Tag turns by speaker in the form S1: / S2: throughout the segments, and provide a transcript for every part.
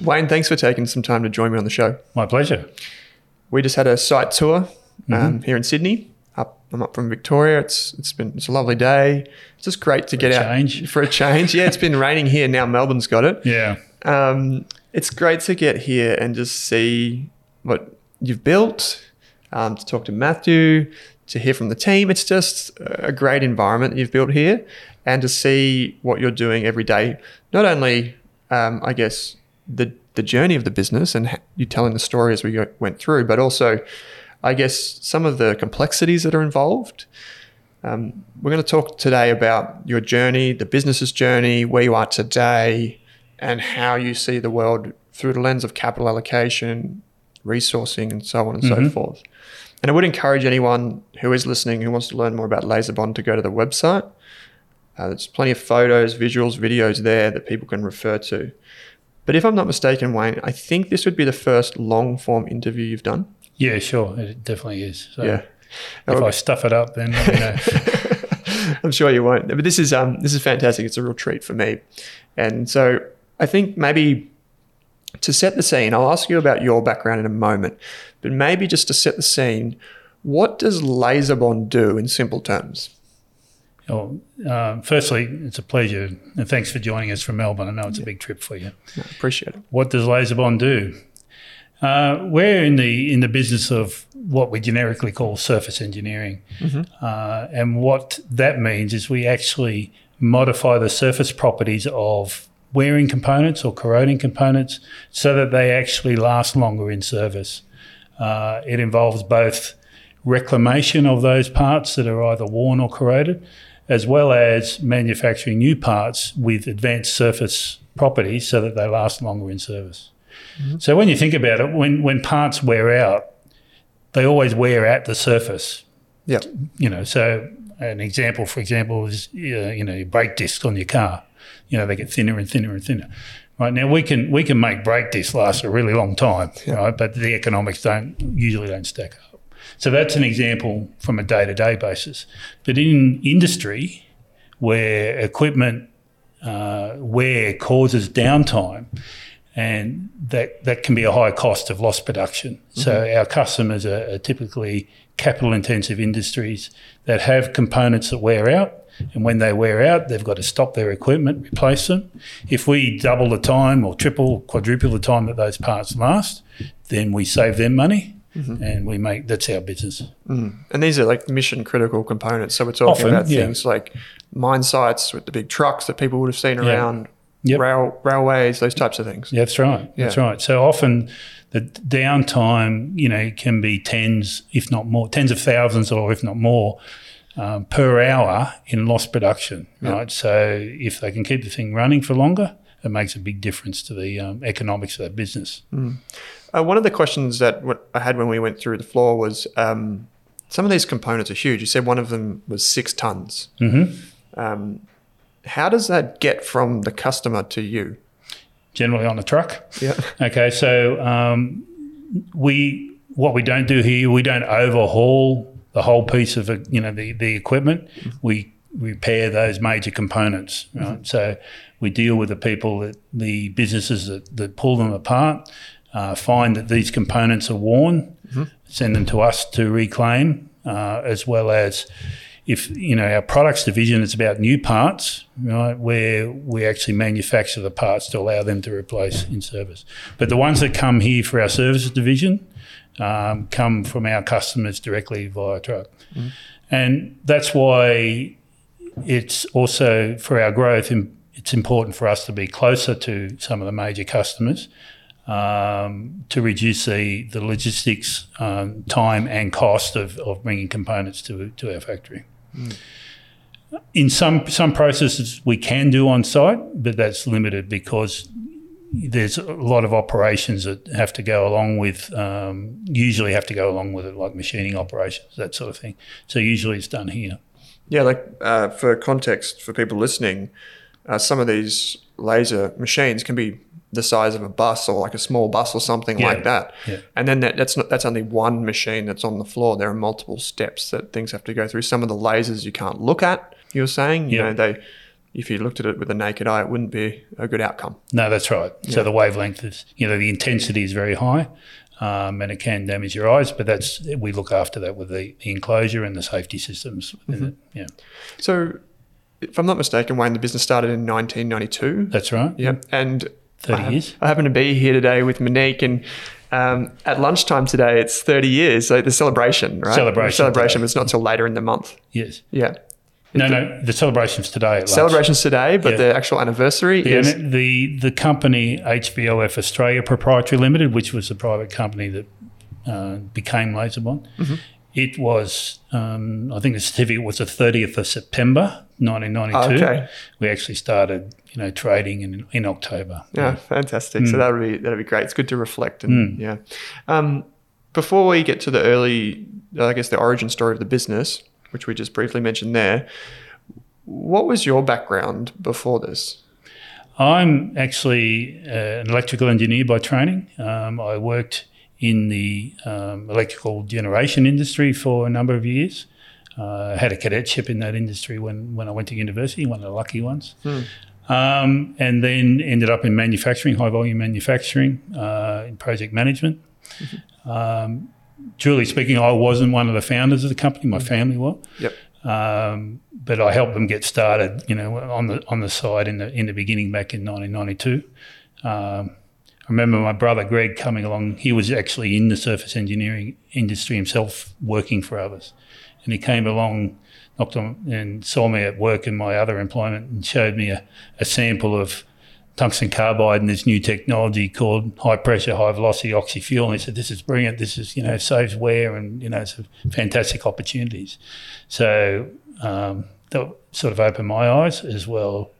S1: Wayne, thanks for taking some time to join me on the show.
S2: My pleasure.
S1: We just had a site tour um, mm-hmm. here in Sydney. Up, I'm up from Victoria. It's it's been it's a lovely day. It's just great to
S2: for
S1: get out
S2: change.
S1: for a change. Yeah, it's been raining here now. Melbourne's got it.
S2: Yeah.
S1: Um, it's great to get here and just see what you've built. Um, to talk to Matthew, to hear from the team. It's just a great environment you've built here, and to see what you're doing every day. Not only, um, I guess, the the journey of the business and you telling the story as we go, went through, but also, I guess, some of the complexities that are involved. Um, we're going to talk today about your journey, the business's journey, where you are today, and how you see the world through the lens of capital allocation, resourcing, and so on and mm-hmm. so forth. And I would encourage anyone who is listening who wants to learn more about LaserBond to go to the website. Uh, there's plenty of photos, visuals, videos there that people can refer to. But if I'm not mistaken, Wayne, I think this would be the first long form interview you've done.
S2: Yeah, sure. It definitely is. So yeah. If I stuff it up, then you know.
S1: I'm sure you won't. But this is um, this is fantastic. It's a real treat for me. And so I think maybe to set the scene, I'll ask you about your background in a moment. But maybe just to set the scene, what does LaserBond do in simple terms?
S2: Well, uh, firstly, it's a pleasure, and thanks for joining us from Melbourne. I know it's a big trip for you.
S1: No, appreciate it.
S2: What does LaserBond do? Uh, we're in the in the business of what we generically call surface engineering, mm-hmm. uh, and what that means is we actually modify the surface properties of wearing components or corroding components so that they actually last longer in service. Uh, it involves both reclamation of those parts that are either worn or corroded, as well as manufacturing new parts with advanced surface properties so that they last longer in service. Mm-hmm. So when you think about it, when, when parts wear out, they always wear at the surface.
S1: Yeah.
S2: You know, so an example, for example, is uh, you know your brake discs on your car. You know they get thinner and thinner and thinner. Right now we can we can make brake discs last a really long time, yeah. right? But the economics don't usually don't stack up. So that's an example from a day to day basis. But in industry, where equipment uh, wear causes downtime, and that, that can be a high cost of lost production. Mm-hmm. So our customers are, are typically capital intensive industries that have components that wear out. And when they wear out, they've got to stop their equipment, replace them. If we double the time or triple, quadruple the time that those parts last, then we save them money Mm-hmm. and we make that's our business.
S1: Mm. And these are like mission critical components. So we're talking Often, about yeah. things like mine sites with the big trucks that people would have seen around, yeah. yep. rail railways, those types of things.
S2: Yeah, that's right. Yeah. That's right. So often the downtime, you know, can be tens, if not more, tens of thousands, or if not more. Um, per hour in lost production, yep. right? So if they can keep the thing running for longer, it makes a big difference to the um, economics of that business.
S1: Mm. Uh, one of the questions that I had when we went through the floor was um, some of these components are huge. You said one of them was six tons.
S2: Mm-hmm.
S1: Um, how does that get from the customer to you?
S2: Generally on a truck.
S1: Yeah.
S2: Okay. So um, we what we don't do here, we don't overhaul the whole piece of you know the the equipment. We repair those major components. Right? So we deal with the people that the businesses that, that pull them apart, uh, find that these components are worn, send them to us to reclaim, uh, as well as if you know our products division is about new parts, right, where we actually manufacture the parts to allow them to replace in service. But the ones that come here for our services division um, come from our customers directly via truck, and that's why it's also for our growth. It's important for us to be closer to some of the major customers um, to reduce the, the logistics um, time and cost of, of bringing components to, to our factory. In some some processes we can do on site, but that's limited because there's a lot of operations that have to go along with. Um, usually have to go along with it, like machining operations, that sort of thing. So usually it's done here.
S1: Yeah, like uh, for context for people listening, uh, some of these laser machines can be the size of a bus or like a small bus or something
S2: Yeah,
S1: like that.
S2: yeah.
S1: And then that, that's not that's only one machine that's on the floor. There are multiple steps that things have to go through. Some of the lasers you can't look at. You were saying, you
S2: Yeah.
S1: know, they if you looked at it with the naked eye, it wouldn't be a good outcome.
S2: No, that's right. So the wavelength is, you know, the intensity is very high, um, and it can damage your eyes. But that's we look after that with the, the enclosure and the safety systems within it. Yeah,
S1: So, if I'm not mistaken, Wayne, the business started in 1992.
S2: that's right.
S1: Yeah, And
S2: 30
S1: I,
S2: years.
S1: I happen to be here today with Monique, and um, at lunchtime today, it's 30 years. So the celebration, right?
S2: Celebration
S1: Celebration, but it's not till later in the month.
S2: Yes.
S1: Yeah.
S2: No, no. The celebrations today.
S1: Celebrations today, but
S2: Yeah.
S1: the actual anniversary
S2: The,
S1: is.
S2: the the company HVOF Australia Proprietary Limited, which was the private company that uh, became Laserbond,
S1: Mm-hmm.
S2: it was um, I think the certificate was the 30th of September 1992.
S1: Okay.
S2: We actually started, you know, trading in in October.
S1: Yeah, fantastic.
S2: Mm.
S1: So that would be that would be great. It's good to reflect and yeah. Um, before we get to the early, I guess the origin story of the business, which we just briefly mentioned there, what was your background before this?
S2: I'm actually uh, an electrical engineer by training. Um, I worked in the um, electrical generation industry for a number of years. Uh, I had a cadetship in that industry when, when I went to university, one of the lucky ones. Um, and then ended up in manufacturing, high volume manufacturing, uh, in project management. Um, truly speaking, I wasn't one of the founders of the company, my family was
S1: Yep.
S2: um, but I helped them get started, you know, on the on the side in the in the beginning back in 1992. Um, I remember my brother Greg coming along. He was actually in the surface engineering industry himself, working for others, and he came along, knocked on and saw me at work in my other employment, and showed me a, a sample of tungsten carbide and this new technology called high pressure, high velocity oxy fuel. And he said, "This is brilliant. This is you know saves wear and you know it's a fantastic opportunities." So um, that sort of opened my eyes as well,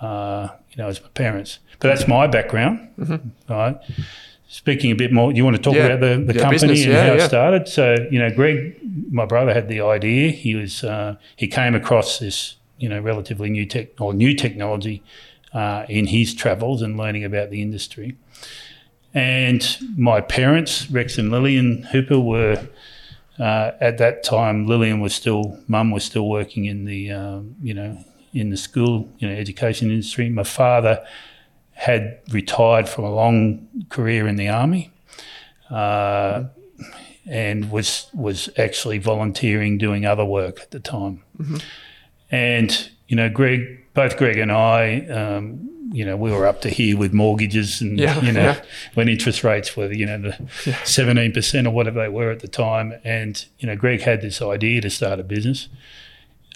S2: uh, you know, as my parents. But that's my background, right? Speaking a bit more, you want to talk
S1: Yeah.
S2: about the, the
S1: Yeah,
S2: company
S1: business.
S2: and
S1: Yeah,
S2: how it started? So, you know, Greg, my brother, had the idea. He was uh, he came across this, you know, relatively new tech or new technology uh, in his travels and learning about the industry. And my parents, Rex and Lillian Hooper, were uh, at that time. Lillian was still, mum was still working in the, um, you know, in the school, you know, education industry. My father had retired from a long career in the army, uh, and was was actually volunteering, doing other work at the time. And you know, Greg, both Greg and I, um, you know, we were up to here with mortgages, and
S1: Yeah,
S2: you know,
S1: yeah.
S2: when interest rates were, you know, the seventeen percent or whatever they were at the time. And you know, Greg had this idea to start a business.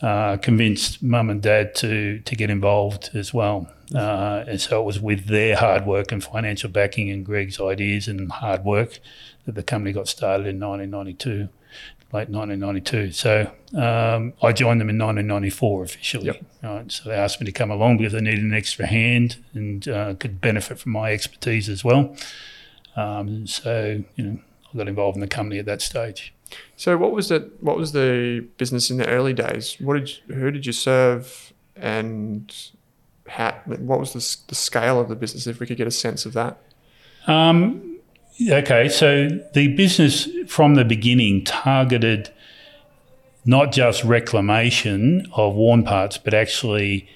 S2: Uh, convinced mum and dad to to get involved as well, uh, and so it was with their hard work and financial backing and Greg's ideas and hard work that the company got started in 1992, late 1992. So um, I joined them in 1994 officially.
S1: Yep.
S2: Right, so they asked me to come along because they needed an extra hand and uh, could benefit from my expertise as well. Um, so you know, I got involved in the company at that stage.
S1: So what was the what was the business in the early days? What did you, who did you serve, and how? What was the, the scale of the business? If we could get a sense of that.
S2: Um, okay, so the business from the beginning targeted not just reclamation of worn parts, but actually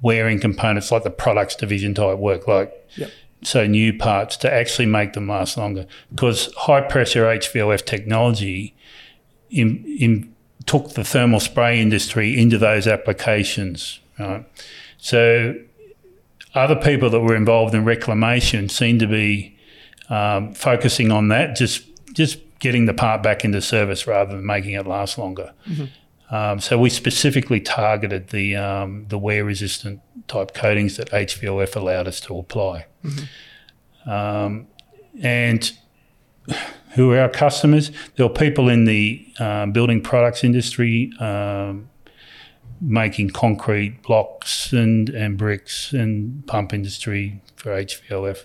S2: wearing components like the products division type work, like
S1: Yep.
S2: so new parts to actually make them last longer. Because high pressure HVOF technology in, in, took the thermal spray industry into those applications. Right? So other people that were involved in reclamation seemed to be um, focusing on that, just just getting the part back into service rather than making it last longer. Um, so we specifically targeted the um, the wear resistant type coatings that HVOF allowed us to apply. Um, and who are our customers? There were people in the um, building products industry um, making concrete blocks and, and bricks and pump industry for HVOF.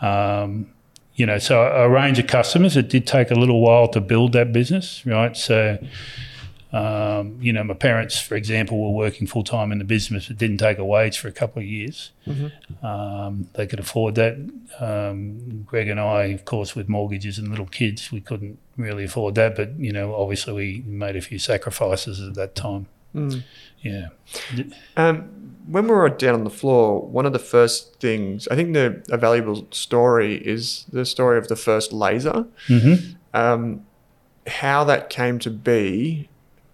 S2: Um, you know, so a range of customers. It did take a little while to build that business, right? So, um, you know, my parents, for example, were working full time in the business, but didn't take a wage for a couple of years. Um, they could afford that. Um, Greg and I, of course, with mortgages and little kids, we couldn't really afford that. But you know, obviously, we made a few sacrifices at that time. Yeah.
S1: Um, when we were down on the floor, one of the first things I think the a valuable story is the story of the first laser,
S2: hmm
S1: um, how that came to be,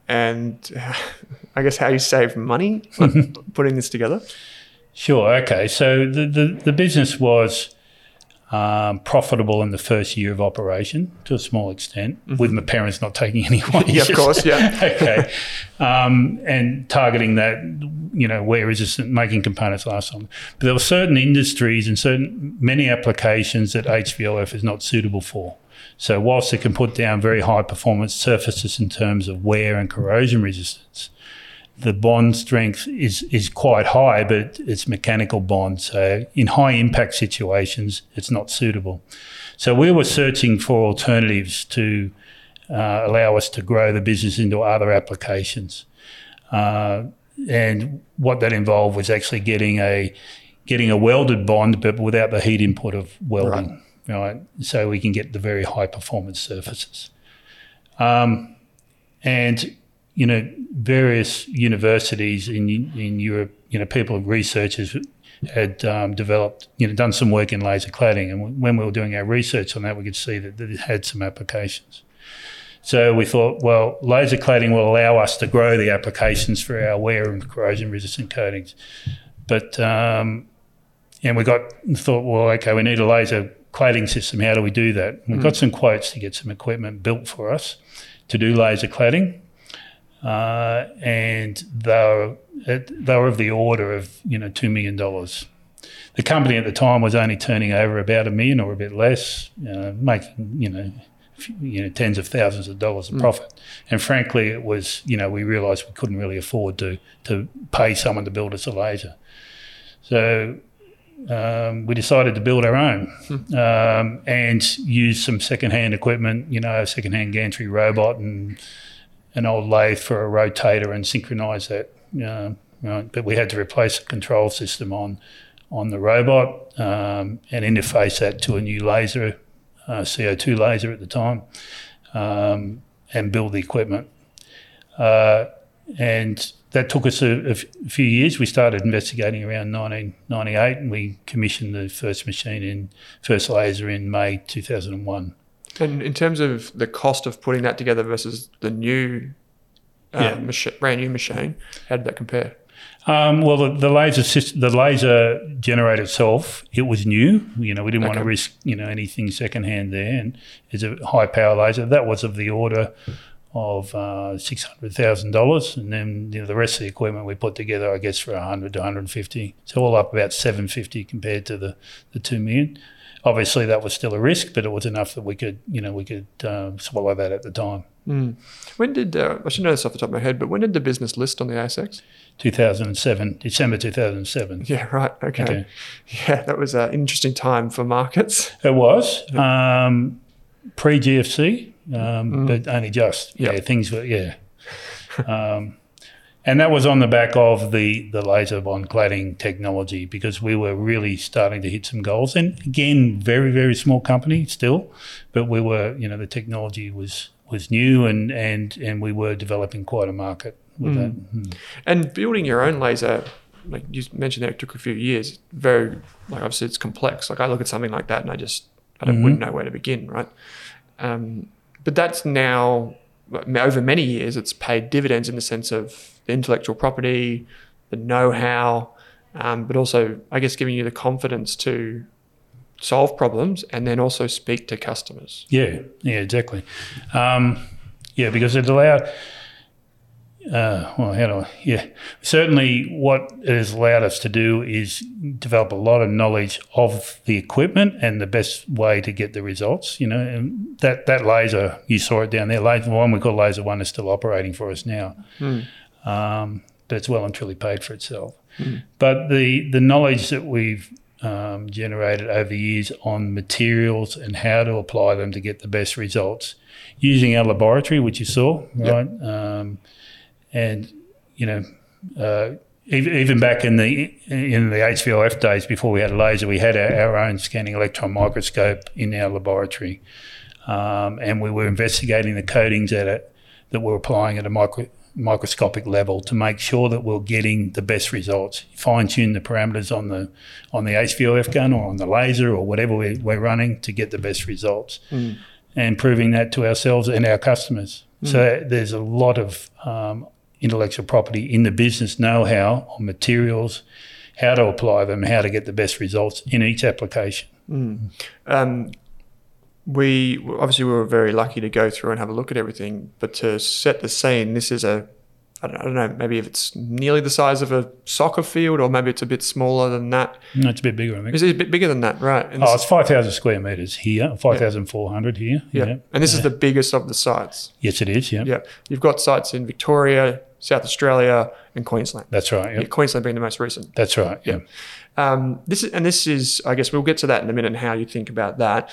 S1: and I guess how you save money putting this together.
S2: Sure. Okay. So the, the, the business was um, profitable in the first year of operation to a small extent, with my parents not taking any wages.
S1: Mm-hmm. Yeah, of course, yeah.
S2: okay. Um, and targeting that, you know, wear resistant, making components last long. But there were certain industries and certain many applications that HVOF is not suitable for. So whilst it can put down very high performance surfaces in terms of wear and corrosion resistance, the bond strength is is quite high, but it's mechanical bond. So in high impact situations, it's not suitable. So we were searching for alternatives to uh, allow us to grow the business into other applications. Uh, and what that involved was actually getting a getting a welded bond, but without the heat input of welding, right? So we can get the very high performance surfaces. Um, and you know, various universities in in Europe, you know, people researchers had um, developed, you know, done some work in laser cladding, and when we were doing our research on that, we could see that, that it had some applications. So we thought, well, laser cladding will allow us to grow the applications for our wear and corrosion resistant coatings. But um, and we got thought, well, okay, we need a laser cladding system. How do we do that? And we got some quotes to get some equipment built for us to do laser cladding, uh, and they were they were of the order of you know two million dollars. The company at the time was only turning over about a million or a bit less, uh, making you know you know tens of thousands of dollars of profit. And frankly, it was you know we realised we couldn't really afford to to pay someone to build us a laser. So um, we decided to build our own um, and use some secondhand equipment, you know, a secondhand gantry robot and an old lathe for a rotator and synchronise that. Uh, right? But we had to replace the control system on on the robot um, and interface that to a new laser, uh, CO2 laser at the time, um, and build the equipment. Uh, and that took us a few years. We started investigating around 1998, and we commissioned the first machine in first laser in May 2001.
S1: And in terms of the cost of putting that together versus the new, uh,
S2: Yeah.
S1: machi- brand new machine, how did that compare?
S2: Um, well, the, the laser system, the laser generator itself, it was new. You know, we didn't want to risk you know anything secondhand there, and it's a high power laser. That was of the order of uh, six hundred thousand dollars, and then you know, the rest of the equipment we put together, I guess, for a hundred to hundred and fifty. So all up about seven fifty compared to the the two million. Obviously, that was still a risk, but it was enough that we could you know we could um, swallow that at the time.
S1: When did uh, I should know this off the top of my head, but when did the business list on the ASX?
S2: 2007, December 2007.
S1: Yeah, right. Okay.
S2: Okay.
S1: Yeah, that was an interesting time for markets.
S2: It was um, pre GFC, um, but only just. Yeah,
S1: Yep.
S2: things were yeah, um, and that was on the back of the the LaserBond cladding technology because we were really starting to hit some goals. And again, very very small company still, but we were you know the technology was was new, and and and we were developing quite a market with that. Mm.
S1: And building your own laser, like you mentioned, there it took a few years. Very like obviously it's complex. Like I look at something like that, and I just I don't,
S2: Mhm.
S1: wouldn't know where to begin, right? Um, but that's now over many years. It's paid dividends in the sense of the intellectual property, the know-how, um, but also I guess giving you the confidence to solve problems and then also speak to customers.
S2: Yeah, yeah, exactly. Um, yeah, because it allowed. Uh, well, how do I? Yeah, certainly, what it has allowed us to do is develop a lot of knowledge of the equipment and the best way to get the results. You know, and that that laser you saw it down there. Laser one we call laser one is still operating for us now, um, but it's well and truly paid for itself. But the the knowledge that we've um, generated over years on materials and how to apply them to get the best results using our laboratory, which you saw, right? Um, and you know, uh, even, even back in the in the HVOF days before we had a laser, we had our, our own scanning electron microscope in our laboratory, um, and we were investigating the coatings at it that we're applying at a micro, microscopic level to make sure that we're getting the best results. Fine tune the parameters on the on the HVOF gun or on the laser or whatever we're, we're running to get the best results, and proving that to ourselves and our customers. So there's a lot of um, intellectual property in the business know-how on materials, how to apply them, how to get the best results in each application.
S1: um, we obviously we were very lucky to go through and have a look at everything, but to set the scene, this is a I don't, I don't know, maybe if it's nearly the size of a soccer field, or maybe it's a bit smaller than that.
S2: No, it's a bit bigger, I think.
S1: Is it a bit bigger than that, right? And
S2: Oh, it's 5,000 square metres here, 5,400 here.
S1: yeah. and this is the biggest of the sites.
S2: Yes, it is. Yeah.
S1: Yeah, you've got sites in Victoria, South Australia, and Queensland.
S2: That's right.
S1: Yeah,
S2: Yeah.
S1: Queensland being the most recent.
S2: That's right. Yeah.
S1: Um, this is, and this is, I guess we'll get to that in a minute and how you think about that.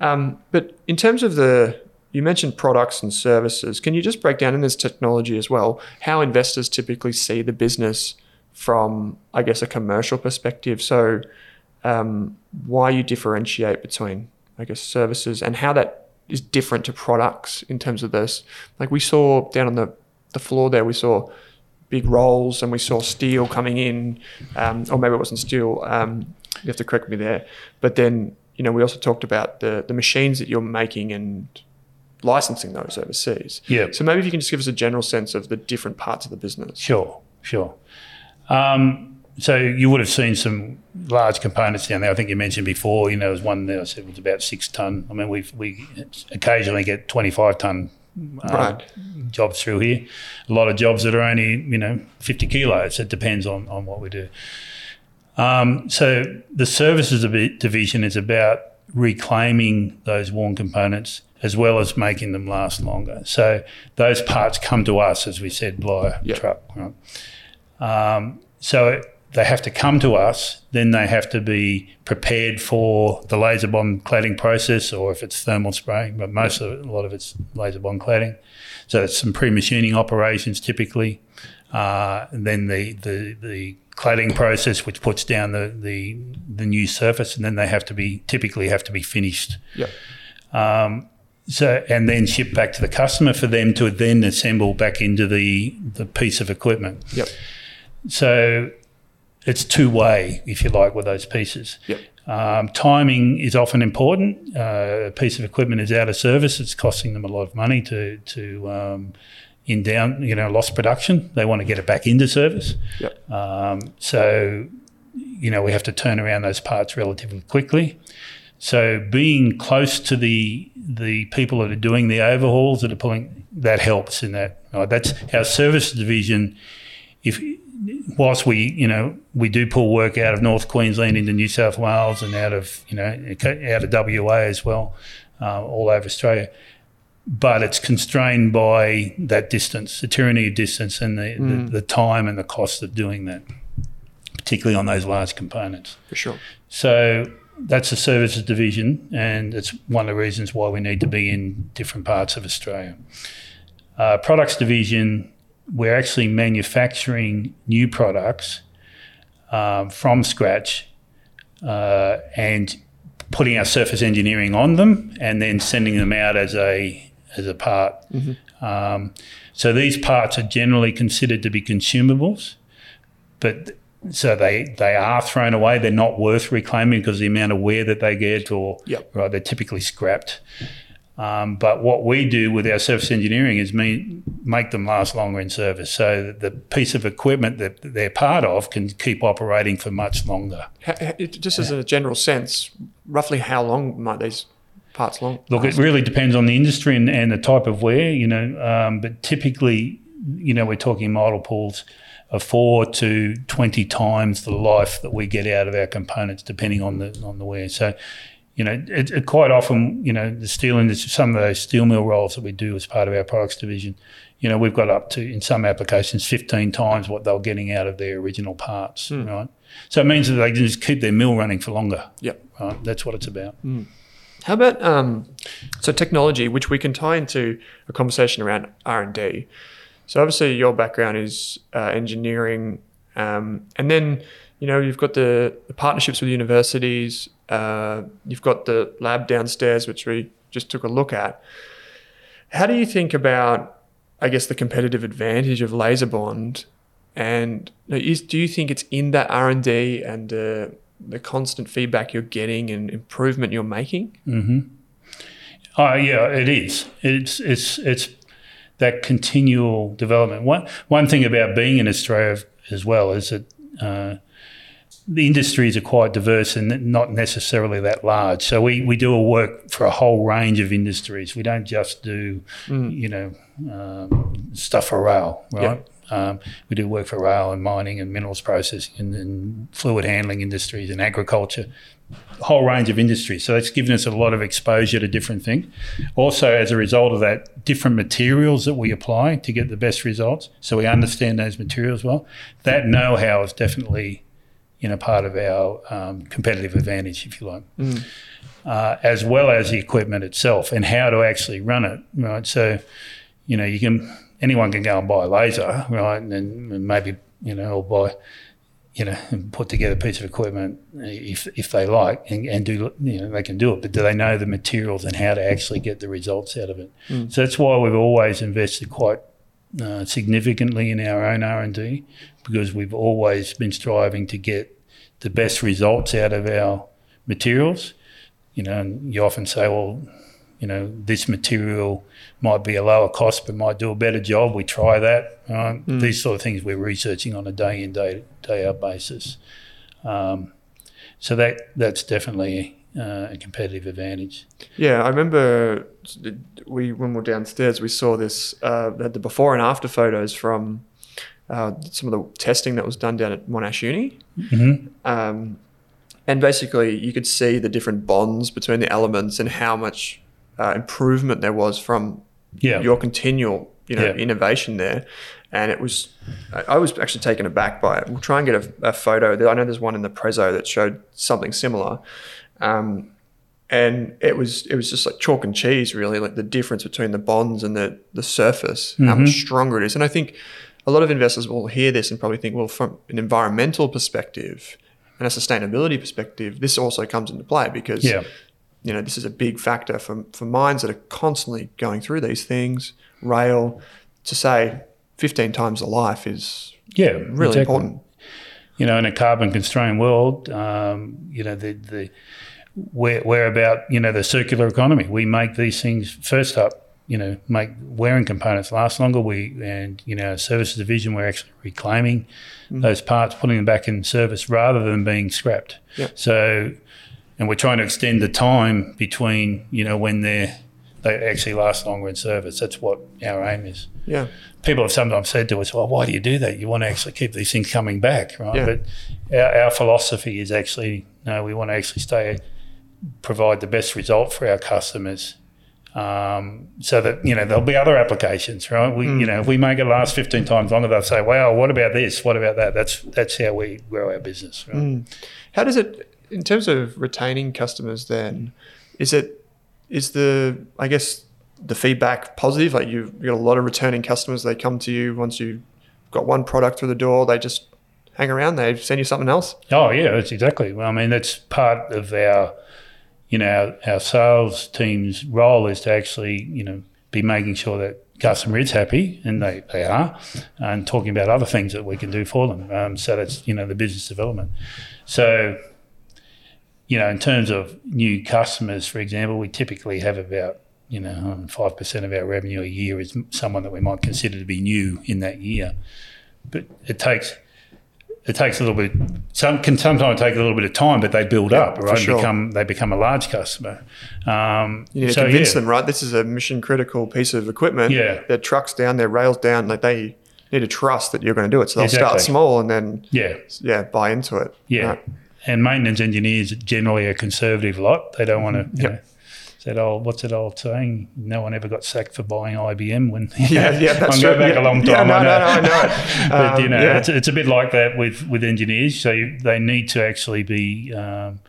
S1: Um, but in terms of the, you mentioned products and services. Can you just break down in this technology as well how investors typically see the business from, I guess, a commercial perspective? So, um, why you differentiate between, I guess, services and how that is different to products in terms of this. Like we saw down on the, the floor there, we saw big rolls and we saw steel coming in, um, or maybe it wasn't steel. Um, you have to correct me there. But then, you know, we also talked about the, the machines that you're making and licensing those overseas.
S2: Yeah.
S1: So maybe if you can just give us a general sense of the different parts of the business.
S2: Sure. Sure. Um, so you would have seen some large components down there. I think you mentioned before. You know, there was one that I said was about six ton. I mean, we we occasionally get twenty five ton. uh,
S1: Right.
S2: Jobs through here, a lot of jobs that are only you know fifty kilos. It depends on on what we do. Um, so the services division is about reclaiming those worn components as well as making them last longer. So those parts come to us, as we said, via
S1: Yeah.
S2: truck. Right? Um, so they have to come to us, then they have to be prepared for the LaserBond cladding process, or if it's thermal spraying, but most of it, a lot of it's LaserBond cladding. So it's some pre-machining operations typically. Uh, and then the, the, the cladding process, which puts down the, the, the new surface, and then they have to be typically have to be finished
S1: Yeah.
S2: um, so and then ship back to the customer for them to then assemble back into the the piece of equipment.
S1: Yep.
S2: So it's two way, if you like, with those pieces.
S1: Yep.
S2: Um, timing is often important. Uh, a piece of equipment is out of service; it's costing them a lot of money to to um, in down, you know, lost production. They want to get it back into service.
S1: Yep.
S2: Um, so, you know, we have to turn around those parts relatively quickly. So, being close to the the people that are doing the overhauls that are pulling that helps in that. That's our service division. If whilst we, you know, we do pull work out of North Queensland into New South Wales and out of, you know, out of WA as well, uh, all over Australia but it's constrained by that distance, the tyranny of distance, and the, the, the time and the cost of doing that, particularly on those large components.
S1: For sure.
S2: So that's the services division, and it's one of the reasons why we need to be in different parts of Australia. Uh, products division, we're actually manufacturing new products um, from scratch uh, and putting our surface engineering on them, and then sending them out as a as a part. Um, so these parts are generally considered to be consumables, but so they they are thrown away. They're not worth reclaiming because the amount of wear that they get, or
S1: Yep.
S2: right, they're typically scrapped. Um, but what we do with our surface engineering is me, make them last longer in service, so that the piece of equipment that they're part of can keep operating for much longer.
S1: Ha- ha- it- Just as a general sense, roughly how long might these parts long?
S2: Look, it really depends on the industry and, and the type of wear, you know. Um, but typically, you know, we're talking model pools of four to twenty times the life that we get out of our components, depending on the on the wear. So, you know, it, it quite often, you know, the steel industry, some of those steel mill rolls that we do as part of our products division, you know, we've got up to in some applications fifteen times what they were getting out of their original parts, right? So it means that they can just keep their mill running for longer.
S1: Yep.
S2: Right? That's what it's about.
S1: How about um, so technology, which we can tie into a conversation around R and D. So obviously, your background is uh, engineering, um, and then you know you've got the, the partnerships with universities. Uh, you've got the lab downstairs, which we just took a look at. How do you think about, I guess, the competitive advantage of LaserBond, and you know, is, do you think it's in that R and D and uh, the constant feedback you're getting and improvement you're making?
S2: Oh yeah, it is. It's it's it's that continual development. One one thing about being in Australia as well is that uh, the industries are quite diverse and not necessarily that large. So we, we do a work for a whole range of industries. We don't just do you know um, stuff for rail, right? Um, we do work for rail and mining and minerals processing and, and fluid handling industries and agriculture a whole range of industries. So that's given us a lot of exposure to different things. Also, as a result of that, different materials that we apply to get the best results. So we understand those materials well. That know-how is definitely, you know, part of our um, competitive advantage, if you like, uh, as well as the equipment itself and how to actually run it. Right. So, you know, you can anyone can go and buy a laser, right, and then maybe you know, or buy you know, and put together a piece of equipment if if they like and, and do you know they can do it, but do they know the materials and how to actually get the results out of it? So that's why we've always invested quite uh, significantly in our own R and D because we've always been striving to get the best results out of our materials. You know, and you often say, well, you know, this material might be a lower cost but might do a better job. We try that. Right? These sort of things we're researching on a day in day day out basis. Um, so that that's definitely uh, a competitive advantage.
S1: Yeah, I remember we when we were downstairs, we saw this. Uh, the before and after photos from uh, some of the testing that was done down at Monash Uni, um, and basically you could see the different bonds between the elements and how much uh, improvement there was from
S2: Yeah.
S1: your continual, you know,
S2: Yeah.
S1: innovation there. And it was, I was actually taken aback by it. We'll try and get a, a photo. I know there's one in the Prezzo that showed something similar. Um, and it was it was just like chalk and cheese really like the difference between the bonds and the the surface how much stronger it is and i think a lot of investors will hear this and probably think well from an environmental perspective and a sustainability perspective this also comes into play because
S2: Yeah.
S1: You know this is a big factor for for mines that are constantly going through these things rail to say 15 times the life is
S2: Yeah,
S1: really
S2: exactly.
S1: important
S2: you know, in a carbon constrained world, um, you know, the, the we're, we're about, you know, the circular economy. We make these things first up, you know, make wearing components last longer. We, and, you know, our services division, we're actually reclaiming those parts, putting them back in service rather than being scrapped.
S1: Yeah.
S2: So, and we're trying to extend the time between, you know, when they're, they actually last longer in service. That's what our aim is
S1: yeah
S2: people have sometimes said to us, "Well, why do you do that? You want to actually keep these things coming back, right?"
S1: Yeah.
S2: But our, our philosophy is actually no. We want to actually stay, provide the best result for our customers, um, so that you know there'll be other applications, right? We, you know, if we make it last fifteen times longer, they'll say, "Wow, what about this? What about that?" That's that's how we grow our business. Right?
S1: How does it, in terms of retaining customers, then, is it, is the, I guess, the feedback positive? Like you've got a lot of returning customers. They come to you once you've got one product through the door. They just hang around. They send you something else.
S2: Oh yeah, that's exactly. Well, I mean, that's part of our, you know, our, our sales team's role is to actually, you know, be making sure that customer is happy, and they, they are, and talking about other things that we can do for them. Um, so that's you know the business development. So you know, in terms of new customers, for example, we typically have about you know five percent of our revenue a year is someone that we might consider to be new in that year, but it takes it takes a little bit. Some can sometimes take a little bit of time, but they build
S1: Yeah,
S2: up, right?
S1: sure.
S2: Become they become a large customer. Um,
S1: You need to
S2: so,
S1: convince
S2: yeah.
S1: them, right? This is a mission critical piece of equipment.
S2: Yeah.
S1: Their trucks down, their rails down. Like they need to trust that you're going to do it. So they'll start small and then
S2: Yeah,
S1: yeah, buy into it.
S2: yeah.
S1: Right.
S2: And maintenance engineers generally a conservative lot. They don't want to. You
S1: Yep.
S2: know, that old? What's that old saying? No one ever got sacked for buying IBM. When
S1: Yeah, yeah, that's
S2: I go
S1: true.
S2: back
S1: Yeah.
S2: a long
S1: Yeah,
S2: time.
S1: no,
S2: I
S1: no,
S2: know.
S1: no, I know it.
S2: but you
S1: Um,
S2: know,
S1: yeah.
S2: it's, it's a bit like that with with engineers. So you, they need to actually be. Um,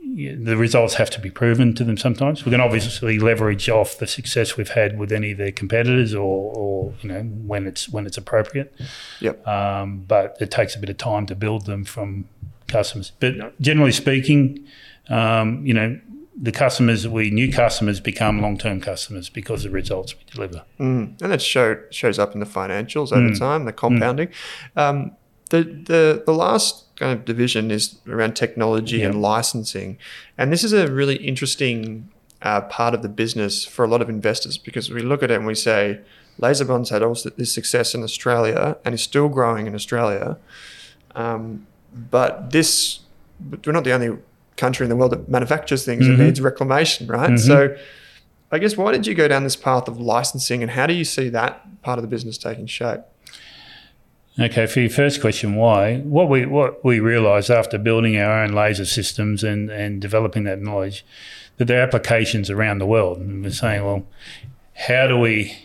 S2: the results have to be proven to them sometimes. We can obviously leverage off the success we've had with any of their competitors, or, or you know, when it's when it's appropriate.
S1: Yep.
S2: Um, but it takes a bit of time to build them from customers. But generally speaking, um, you know, the customers we new customers become long term customers because of the results we deliver.
S1: Mm. And that show, shows up in the financials over
S2: Mm.
S1: time, the compounding. Um, the, the, the last kind of division is around technology and licensing. And this is a really interesting uh, part of the business for a lot of investors because we look at it and we say, Laserbond's had all this success in Australia and is still growing in Australia. Um, but this, but we're not the only country in the world that manufactures things
S2: Mhm.
S1: and needs reclamation, right?
S2: Mhm.
S1: So, I guess why did you go down this path of licensing, and how do you see that part of the business taking shape?
S2: Okay, for your first question, why? What we what we realised after building our own laser systems and, and developing that knowledge, that there are applications around the world, and we're saying, well, how do we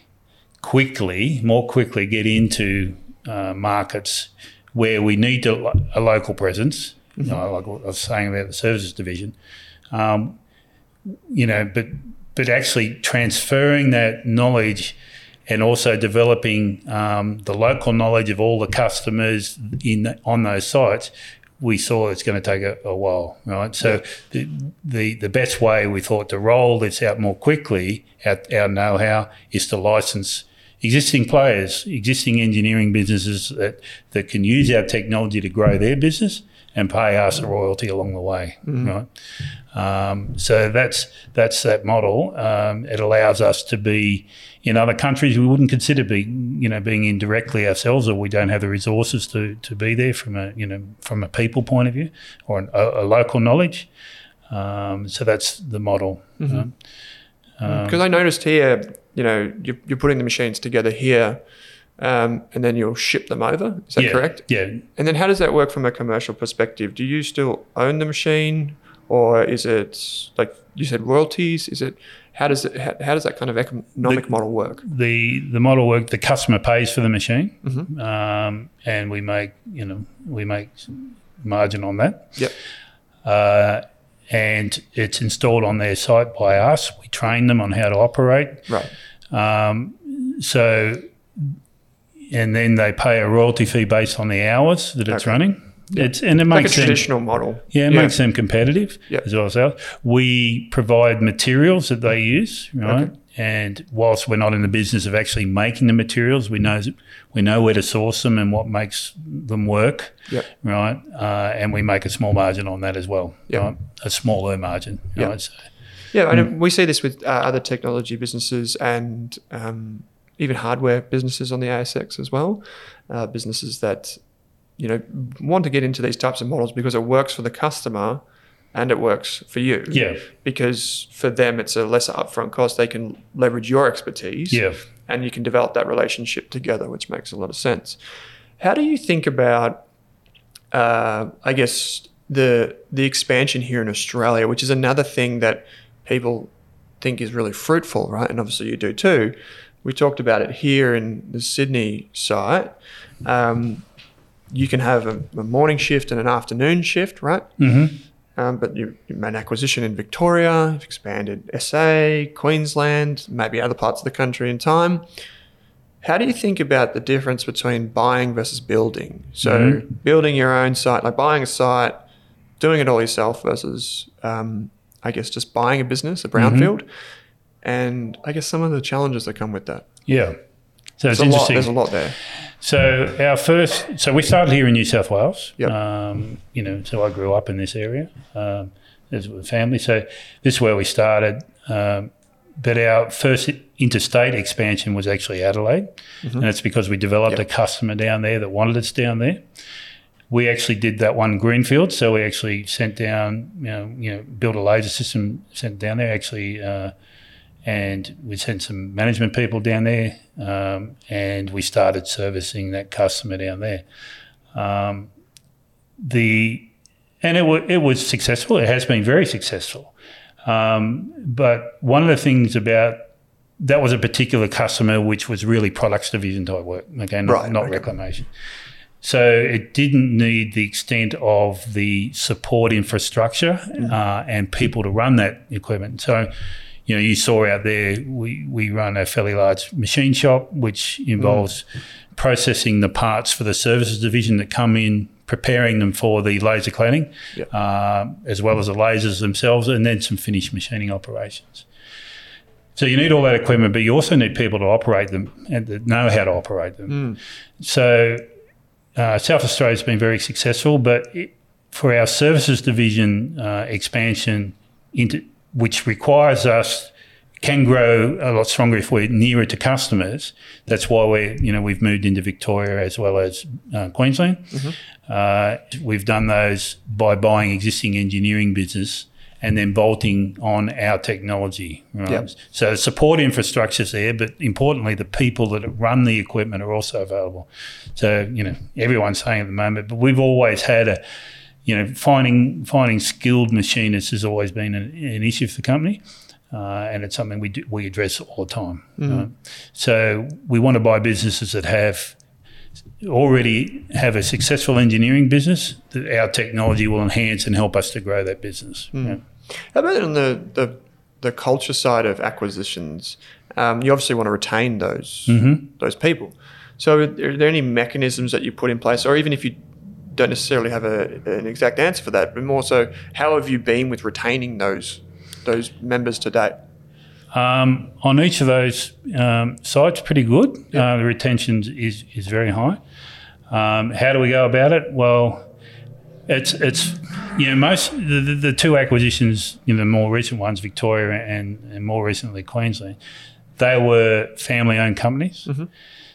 S2: quickly, more quickly, get into uh, markets where we need to, a local presence? You know, like I was saying about the services division, um, you know, but but actually transferring that knowledge and also developing um, the local knowledge of all the customers in on those sites, we saw it's going to take a, a while, right? So the, the the best way we thought to roll this out more quickly, our, our know-how, is to license existing players, existing engineering businesses that that can use our technology to grow their business and pay us a royalty along the way, right? Um, so that's that's that model. Um, it allows us to be in other countries we wouldn't consider being you know being in directly ourselves, or we don't have the resources to, to be there from a you know from a people point of view or an, a, a local knowledge. Um, so that's the model. Um,
S1: Because I noticed here, you know, you're, you're putting the machines together here, um, and then you'll ship them over. Is that
S2: yeah,
S1: correct?
S2: Yeah,
S1: And then how does that work from a commercial perspective? Do you still own the machine, or is it like you said royalties? Is it how does it how, how does that kind of economic model work?
S2: the the model work. The customer pays for the machine,
S1: Mhm.
S2: um, and we make you know we make margin on that.
S1: Yep.
S2: Uh, and it's installed on their site by us. We train them on how to operate.
S1: Right.
S2: Um, so, and then they pay a royalty fee based on the hours that it's
S1: Okay.
S2: running. It's and it
S1: Like a
S2: makes them,
S1: traditional model.
S2: yeah, it
S1: Yeah.
S2: makes them competitive
S1: Yep.
S2: as well as ours. We provide materials that they use, right?
S1: Okay.
S2: And whilst we're not in the business of actually making the materials, we know we know where to source them and what makes them work,
S1: Yep.
S2: right? Uh, and we make a small margin on that as well,
S1: Yep.
S2: right? A smaller margin,
S1: Yep.
S2: right? So,
S1: Yeah,
S2: Hmm.
S1: and we see this with uh, other technology businesses and um, even hardware businesses on the ASX as well. Uh, businesses that you know want to get into these types of models because it works for the customer and it works for you.
S2: yeah,
S1: Because for them, it's a lesser upfront cost. They can leverage your expertise.
S2: yeah.
S1: and you can develop that relationship together, which makes a lot of sense. How do you think about, uh, I guess, the the expansion here in Australia, which is another thing that people think is really fruitful, right? And obviously you do too. We talked about it here in the Sydney site. Um, you can have a, a morning shift and an afternoon shift, right?
S2: hmm
S1: Um, but you, you made an acquisition in Victoria, expanded SA, Queensland, maybe other parts of the country in time. How do you think about the difference between buying versus building? So, building your own site, like buying a site, doing it all yourself versus, um, I guess, just buying a business, a brownfield. and I guess some of the challenges that come with that.
S2: Yeah. So it's
S1: a lot.
S2: interesting.
S1: There's a lot there.
S2: So our first, so we started here in New South Wales.
S1: Yep.
S2: Um, you know, so I grew up in this area um, as a family. So this is where we started. Um, but our first interstate expansion was actually Adelaide, and it's because we developed
S1: Yep.
S2: a customer down there that wanted us down there. We actually did that one greenfield, so we actually sent down, you know, you know, built a laser system, sent down there actually. Uh, and we sent some management people down there, um, and we started servicing that customer down there. Um, the and it, wa it was successful. It has been very successful. Um, but one of the things about that was a particular customer which was really products division type work, okay, not,
S1: Right,
S2: not
S1: okay.
S2: reclamation. So it didn't need the extent of the support infrastructure uh, and people to run that equipment. So, you know, you saw out there, we, we run a fairly large machine shop, which involves processing the parts for the services division that come in, preparing them for the laser cladding,
S1: Yep.
S2: uh, as well as the lasers themselves, and then some finished machining operations. So you need all that equipment, but you also need people to operate them and that know how to operate them. So uh, South Australia's been very successful, but it, for our services division uh, expansion, into which requires us can grow a lot stronger if we're nearer to customers. That's why we you know we've moved into Victoria as well as uh, Queensland. Uh, we've done those by buying existing engineering business and then bolting on our technology. Right?
S1: Yep.
S2: So support infrastructure's there, but importantly, the people that run the equipment are also available. So you know everyone's saying at the moment, but we've always had a you know finding finding skilled machinists has always been an, an issue for the company. Uh, and it's something we do, we address all the time. right? So we want to buy businesses that have already have a successful engineering business that our technology will enhance and help us to grow that business. Yeah.
S1: How about on the, the, the culture side of acquisitions? Um, you obviously want to retain those those people. So, are there any mechanisms that you put in place, or even if you don't necessarily have a, an exact answer for that, but more so, how have you been with retaining those those members to date?
S2: Um, on each of those um, sites, pretty good. Uh, the retention is is very high. Um, how do we go about it? Well, it's it's you know most the, the, the two acquisitions, you know, the more recent ones, Victoria and, and more recently Queensland, they were family owned companies.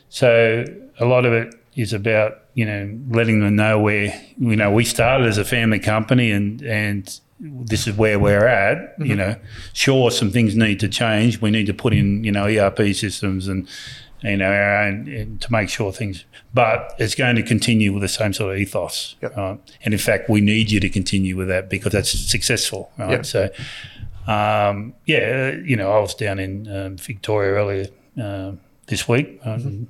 S2: So a lot of it is about you know letting them know where you know we started as a family company and and this is where we're at. You know, sure some things need to change. We need to put in you know ERP systems and you know our own and to make sure things. But it's going to continue with the same sort of ethos.
S1: Yep.
S2: Right? And in fact, we need you to continue with that because that's successful. Right.
S1: Yep.
S2: So. Um, yeah, you know, I was down in um, Victoria earlier uh, this week, um,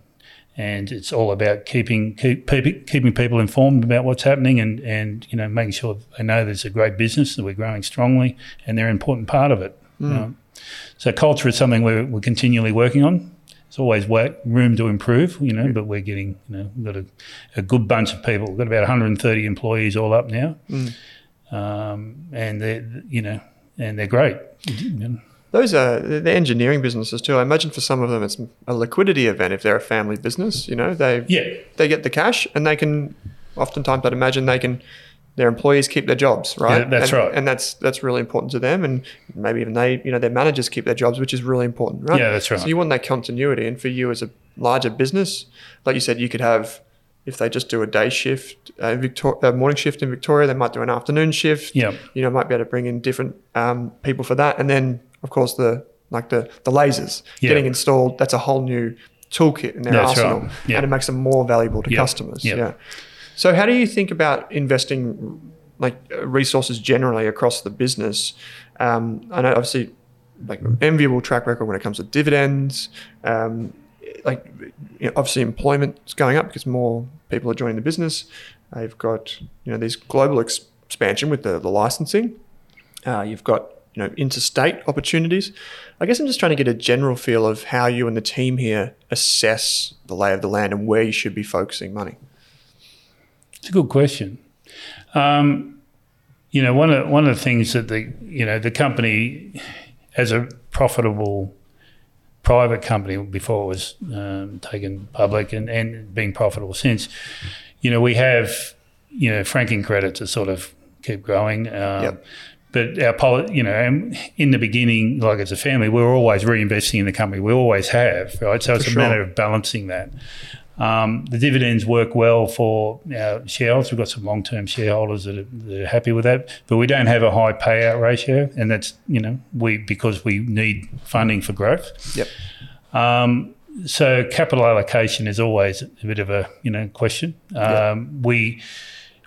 S2: and it's all about keeping keep, keep, keeping people informed about what's happening, and and you know making sure they know there's a great business that we're growing strongly, and they're an important part of it. Um, so culture is something we're, we're continually working on. There's always wa room to improve, you know, but we're getting, you know, we've got a, a good bunch of people. We've got about 130 employees all up now, um, and they're, you know, and they're great. You know.
S1: Those are the engineering businesses too. I imagine for some of them, it's a liquidity event if they're a family business. You know, they
S2: Yeah,
S1: they get the cash and they can oftentimes I'd imagine they can their employees keep their jobs, right?
S2: Yeah, that's
S1: and,
S2: right.
S1: And that's that's really important to them and maybe even they, you know, their managers keep their jobs, which is really important, right?
S2: Yeah, that's right.
S1: So you want that continuity and for you as a larger business, like you said, you could have if they just do a day shift, a, Victor- uh, morning shift in Victoria, they might do an afternoon shift.
S2: Yeah.
S1: You know, might be able to bring in different um, people for that. And then, of course, the like the the lasers
S2: Yeah.
S1: getting installed. That's a whole new toolkit in their
S2: That's
S1: arsenal,
S2: right. Yeah.
S1: and it makes them more valuable to
S2: Yeah.
S1: customers.
S2: Yeah.
S1: So, how do you think about investing like resources generally across the business? Um, I know obviously like enviable track record when it comes to dividends. Um, like you know, obviously employment is going up because more people are joining the business. Uh, you've got you know these global ex- expansion with the, the licensing. Uh, you've got you know interstate opportunities. I guess I'm just trying to get a general feel of how you and the team here assess the lay of the land and where you should be focusing money.
S2: It's a good question. Um, you know, one of one of the things that the you know the company as a profitable private company before it was um, taken public and, and being profitable since, you know, we have, you know, franking credits to sort of keep growing. Um,
S1: Yep.
S2: But our you know, in the beginning, like as a family, we were always reinvesting in the company. We always have, right? So it's
S1: For
S2: a matter of balancing that. Um, the dividends work well for our shareholders. We've got some long-term shareholders that are, that are happy with that, but we don't have a high payout ratio, and that's you know we because we need funding for growth.
S1: Yep.
S2: Um, so capital allocation is always a bit of a you know question. Um, We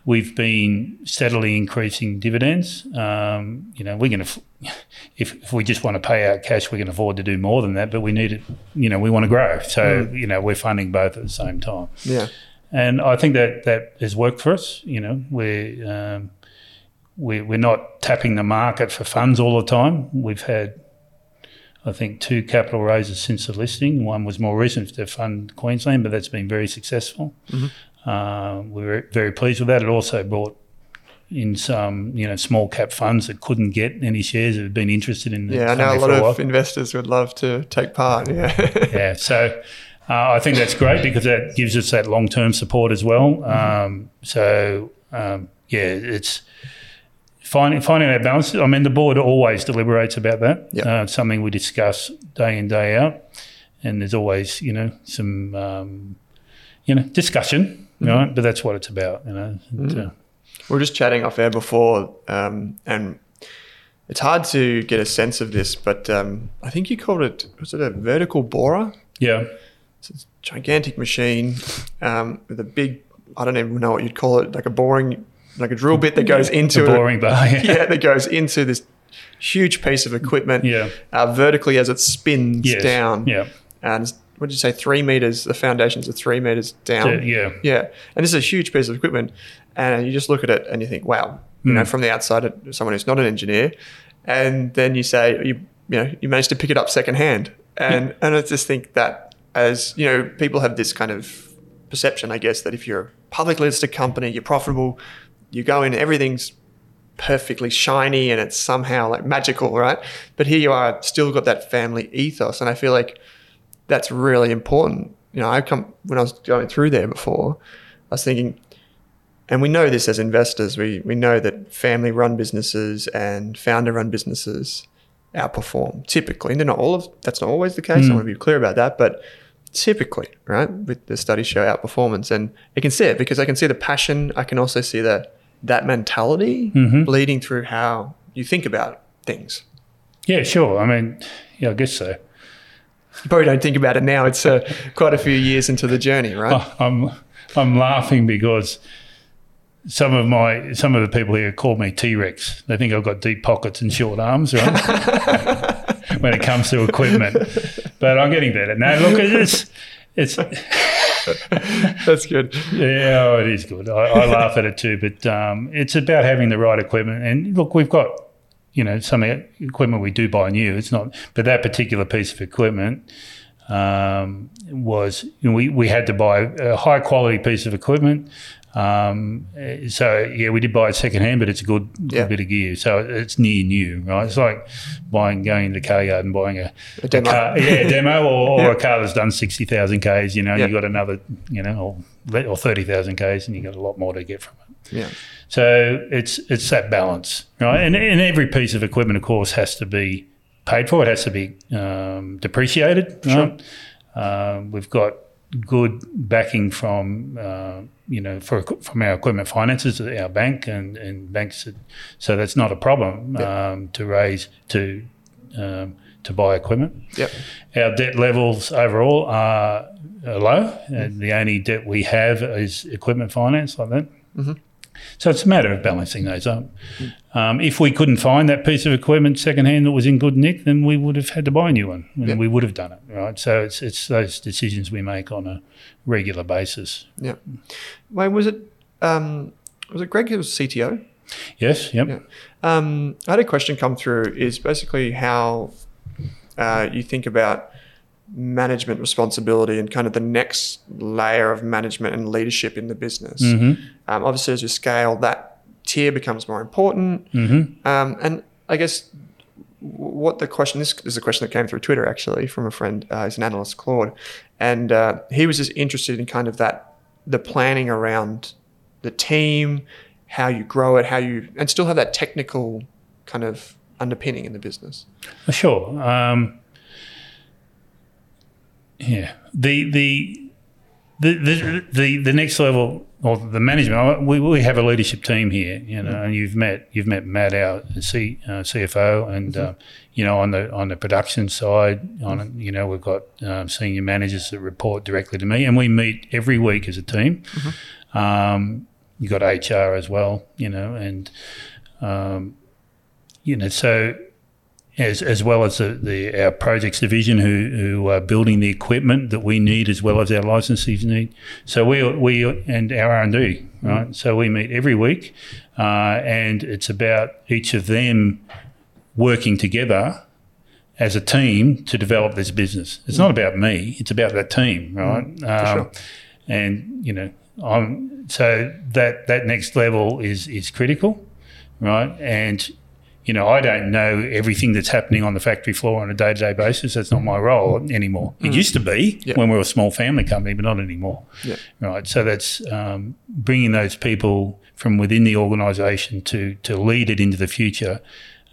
S2: we've been steadily increasing dividends. Um, you know we're going to if, if we just want to pay out cash, we can afford to do more than that, but we need it. You know we want to grow, so you know we're funding both at the same time.
S1: Yeah.
S2: And I think that that has worked for us. You know, we're um, we, we're not tapping the market for funds all the time. We've had, I think, two capital raises since the listing. One was more recent to fund Queensland, but that's been very successful. Uh, we were very pleased with that. It also brought in some, you know, small cap funds that couldn't get any shares that had been interested in the
S1: Yeah, I know a lot of investors would love to take part. Yeah.
S2: yeah. So uh, I think that's great because that gives us that long term support as well.
S1: Mm-hmm.
S2: Um, so um, yeah, it's finding finding that balance. I mean, the board always deliberates about that.
S1: Yeah.
S2: Uh, it's something we discuss day in day out, and there's always you know some um, you know discussion,
S1: Mm-hmm.
S2: right? But that's what it's about, you know. And, uh,
S1: We were just chatting off air before, um, and it's hard to get a sense of this, but um, I think you called it was it a vertical borer?
S2: yeah.
S1: It's a gigantic machine um, with a big I don't even know what you'd call it, like a boring, like a drill bit that goes into it.
S2: boring bar. Yeah.
S1: Yeah, that goes into this huge piece of equipment
S2: Yeah.
S1: uh, vertically as it spins
S2: Yes.
S1: down.
S2: Yeah.
S1: And what did you say? Three meters. The foundations are three meters down.
S2: Yeah.
S1: Yeah, and this is a huge piece of equipment, and you just look at it and you think, wow, you
S2: Hmm.
S1: know, from the outside, someone who's not an engineer, and then you say you you know you managed to pick it up secondhand, and and I just think that as you know, people have this kind of perception, I guess, that if you're a publicly listed company, you're profitable, you go in, everything's perfectly shiny and it's somehow like magical, right? But here you are, still got that family ethos, and I feel like that's really important. You know, I come when I was going through there before, I was thinking, and we know this as investors, we we know that family run businesses and founder run businesses outperform typically. They're not all of that's not always the case. I hmm. want to be clear about that, but typically, right, with the studies show outperformance, and I can see it because I can see the passion. I can also see that that mentality mm-hmm. bleeding through how you think about things.
S2: Yeah, sure. I mean, yeah, I guess so.
S1: You probably don't think about it now. It's uh, quite a few years into the journey, right?
S2: I'm I'm laughing because some of my some of the people here call me T Rex. They think I've got deep pockets and short arms, right? when it comes to equipment, but I'm getting better. now. look, it's it's
S1: That's good.
S2: yeah, oh, it is good. I, I laugh at it too, but um, it's about having the right equipment. And look, we've got you know some equipment we do buy new. It's not, but that particular piece of equipment um, was you know, we we had to buy a high quality piece of equipment. Um, so yeah, we did buy it secondhand, but it's a good, good
S1: Yeah.
S2: bit of gear. So it's near new, right? It's like buying going into the car yard and buying a,
S1: A demo.
S2: car, yeah, demo or, or
S1: Yeah.
S2: a car that's done sixty thousand k's. You know,
S1: Yeah.
S2: you got another, you know, or, or thirty thousand k's, and you got a lot more to get from it.
S1: Yeah.
S2: So it's it's that balance, right? And, and every piece of equipment, of course, has to be paid for. It has to be um, depreciated, right? Um, we've got good backing from uh, you know for from our equipment finances, our bank and, and banks. that- So that's not a problem um, to raise to um, to buy equipment.
S1: Yep.
S2: Our debt levels overall are, are low. And the only debt we have is equipment finance like that. So it's a matter of balancing those up. Um, if we couldn't find that piece of equipment secondhand that was in good nick, then we would have had to buy a new one, and
S1: Yeah.
S2: we would have done it, right? So it's it's those decisions we make on a regular basis.
S1: Yeah. Wait, was it um, was it Greg who was CTO?
S2: Yes. Yep.
S1: Yeah. Um, I had a question come through. Is basically how uh, you think about management responsibility and kind of the next layer of management and leadership in the business.
S2: Mm-hmm.
S1: Um, obviously, as you scale, that tier becomes more important.
S2: Mm-hmm.
S1: Um, and I guess what the question this is a question that came through Twitter actually from a friend. Uh, he's an analyst, Claude, and uh, he was just interested in kind of that the planning around the team, how you grow it, how you and still have that technical kind of underpinning in the business.
S2: Sure. Um, yeah. The the the, the the the next level or the management. We, we have a leadership team here, you know, and you've met you've met Matt, our C, uh, CFO, and mm-hmm. uh, you know on the on the production side, on you know we've got um, senior managers that report directly to me, and we meet every week as a team. Mm-hmm. Um, you got HR as well, you know, and um, you know so as, as well as the, the, our projects division who, who are building the equipment that we need as well as our licensees need. So we, we and our R&D, right? Mm. So we meet every week uh, and it's about each of them working together as a team to develop this business. It's mm. not about me, it's about that team, right? Mm, um, sure. And, you know, I'm, so that, that next level is, is critical, right? And you know, I don't know everything that's happening on the factory floor on a day to day basis. That's not my role anymore. Mm. It used to be yep. when we were a small family company, but not anymore. Yep. Right. So that's um, bringing those people from within the organisation to to lead it into the future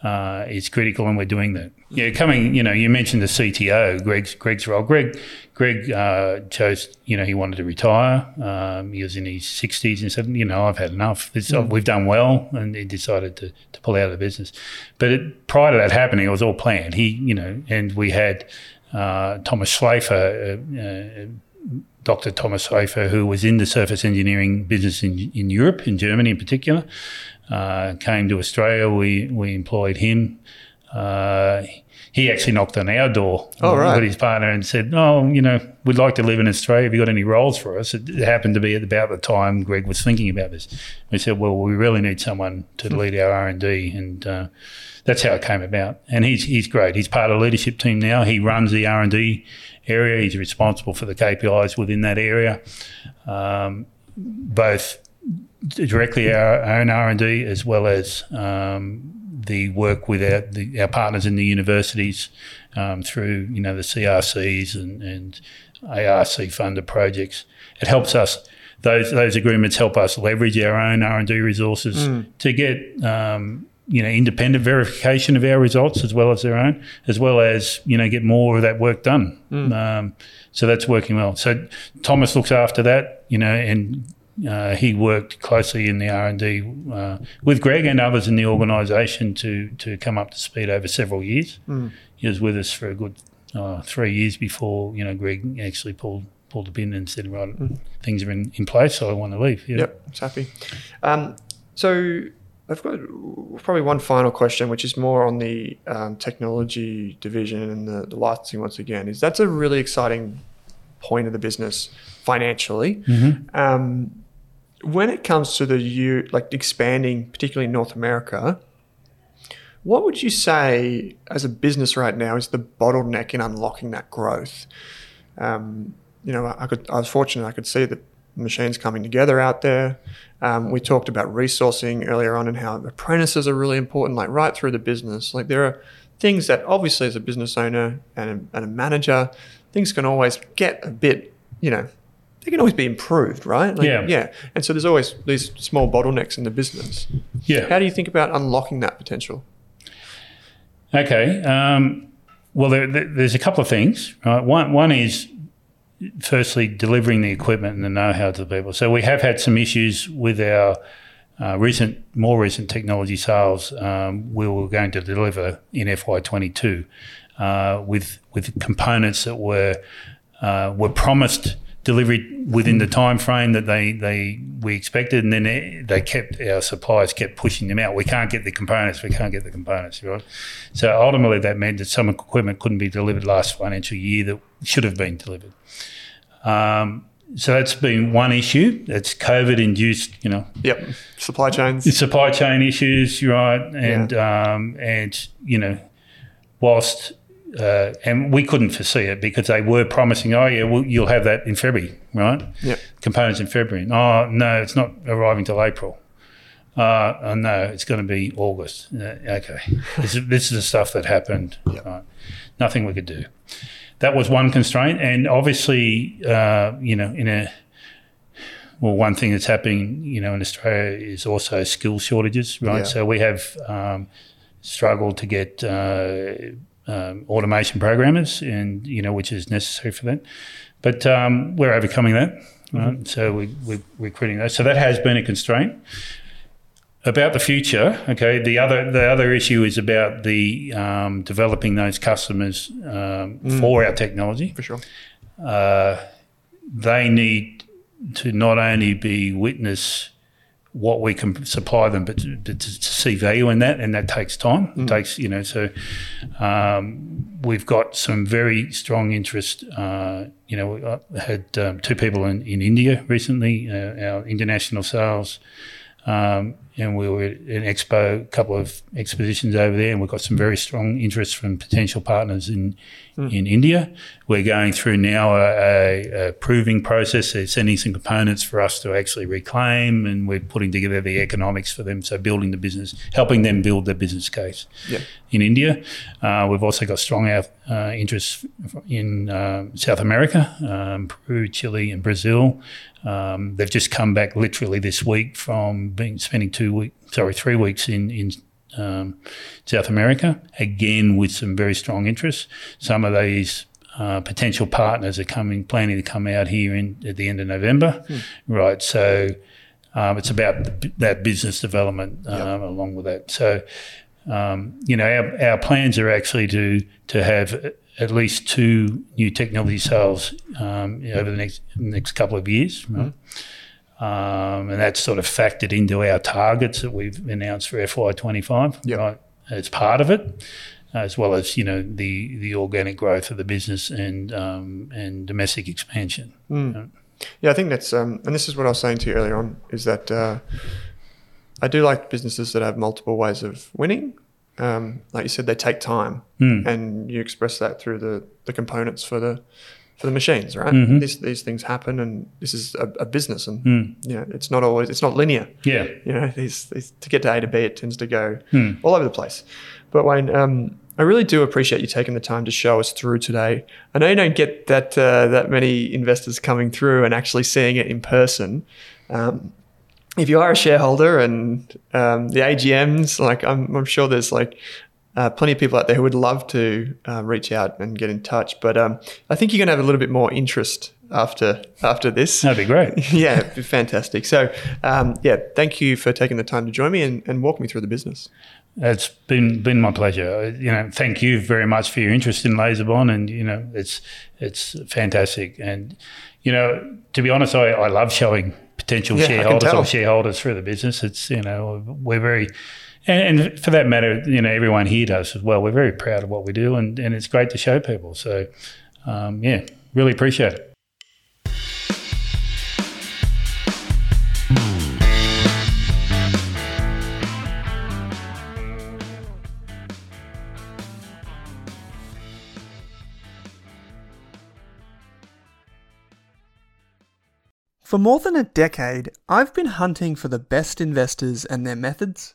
S2: uh, is critical, and we're doing that. Yeah, coming. You know, you mentioned the CTO, Greg's Greg's role. Greg Greg uh, chose. You know, he wanted to retire. Um, he was in his sixties and said, "You know, I've had enough. Mm. We've done well," and he decided to, to pull out of the business. But it, prior to that happening, it was all planned. He, you know, and we had uh, Thomas Schlafer. Dr. Thomas Schlafer, who was in the surface engineering business in, in Europe, in Germany in particular, uh, came to Australia. We we employed him. Uh, he actually knocked on our door
S1: oh, right.
S2: his partner and said, "Oh, you know, we'd like to live in Australia. Have you got any roles for us?" It happened to be at about the time Greg was thinking about this. We said, "Well, we really need someone to lead our R and D," and uh, that's how it came about. And he's he's great. He's part of the leadership team now. He runs the R and D area. He's responsible for the KPIs within that area, um, both directly our own R and D as well as um, the work with our, the, our partners in the universities um, through you know the CRCs and, and ARC funded projects. It helps us. Those those agreements help us leverage our own R and D resources mm. to get um, you know independent verification of our results as well as their own, as well as you know get more of that work done. Mm. Um, so that's working well. So Thomas looks after that, you know, and uh, he worked closely in the R and D uh, with Greg and others in the organisation to to come up to speed over several years. Mm. He was with us for a good uh, three years before you know Greg actually pulled pulled the pin and said, "Right, mm. things are in, in place, so I want to leave."
S1: Yeah. Yep, it's happy. Um, so I've got probably one final question, which is more on the um, technology division and the, the licensing. Once again, is that's a really exciting point of the business financially. Mm-hmm. Um, when it comes to the you like expanding, particularly in North America, what would you say as a business right now is the bottleneck in unlocking that growth? Um, you know, I could I was fortunate I could see the machines coming together out there. Um, we talked about resourcing earlier on and how apprentices are really important, like right through the business. Like there are things that obviously as a business owner and a, and a manager, things can always get a bit, you know, they can always be improved, right?
S2: Like, yeah.
S1: Yeah. And so there's always these small bottlenecks in the business.
S2: Yeah.
S1: How do you think about unlocking that potential?
S2: Okay. Um, well, there, there's a couple of things. Right? One, one is firstly delivering the equipment and the know-how to the people. So we have had some issues with our uh, recent, more recent technology sales. Um, we were going to deliver in FY22 uh, with with components that were uh, were promised delivery within the time frame that they, they we expected, and then they kept our suppliers kept pushing them out. We can't get the components. We can't get the components. Right. So ultimately, that meant that some equipment couldn't be delivered last financial year that should have been delivered. Um, so that's been one issue. It's COVID induced, you know.
S1: Yep. Supply chains.
S2: Supply chain issues, right? And yeah. um, and you know, whilst uh, and we couldn't foresee it because they were promising, oh yeah, well, you'll have that in February, right?
S1: Yeah.
S2: Components in February. Oh no, it's not arriving till April. Uh, uh, no, it's going to be August. Uh, okay, this is, this is the stuff that happened.
S1: Yep.
S2: Right. Nothing we could do. That was one constraint, and obviously, uh, you know, in a well, one thing that's happening, you know, in Australia is also skill shortages, right?
S1: Yeah.
S2: So we have um, struggled to get uh, um, automation programmers, and you know, which is necessary for that. But um, we're overcoming that. Right? So we, we're recruiting those. So that has been a constraint. About the future, okay. The other the other issue is about the um, developing those customers um, for our technology
S1: For sure.
S2: uh, they need to not only be witness what we can supply them, but to, but to see value in that, and that takes time. It takes you know. So um, we've got some very strong interest. Uh, you know, I had um, two people in, in India recently, uh, our international sales. Um, and we were at an expo, a couple of expositions over there, and we've got some very strong interest from potential partners in in India. We're going through now a, a, a proving process. They're sending some components for us to actually reclaim, and we're putting together the economics for them. So building the business, helping them build their business case
S1: Yeah.
S2: in India. Uh, we've also got strong uh, uh, interest in um, South America, um, Peru, Chile, and Brazil. Um, they've just come back literally this week from being spending two weeks, sorry, three weeks in in um, South America. Again, with some very strong interests. Some of these. Uh, potential partners are coming, planning to come out here in at the end of November, right? So um, it's about the, that business development um, along with that. So um, you know, our, our plans are actually to to have at least two new technology sales um, over the next next couple of years, right? Um, and that's sort of factored into our targets that we've announced for FY twenty five.
S1: Yep.
S2: Right, it's part of it, as well as you know the the organic growth of the business and um, and domestic expansion.
S1: Yeah, I think that's, um, and this is what I was saying to you earlier on, is that uh, I do like businesses that have multiple ways of winning. Um, like you said, they take time, and you express that through the, the components for the for the machines, right? These these things happen, and this is a, a business, and you know, it's not always it's not linear.
S2: Yeah,
S1: You know, these, these to get to A to B, it tends to go all over the place. But Wayne, um, I really do appreciate you taking the time to show us through today. I know you don't get that uh, that many investors coming through and actually seeing it in person. Um, if you are a shareholder and um, the AGMs, like I'm, I'm sure there's like uh, plenty of people out there who would love to uh, reach out and get in touch. But um, I think you're going to have a little bit more interest after after this.
S2: that'd be great.
S1: yeah, it'd be fantastic. So, um, yeah, thank you for taking the time to join me and, and walk me through the business.
S2: It's been been my pleasure. You know, thank you very much for your interest in LaserBond, and you know, it's it's fantastic. And you know, to be honest, I, I love showing potential
S1: Yeah,
S2: shareholders or shareholders through the business. It's you know, we're very, and, and for that matter, you know, everyone here does as well. We're very proud of what we do, and and it's great to show people. So, um, yeah, really appreciate it.
S1: For more than a decade, I've been hunting for the best investors and their methods,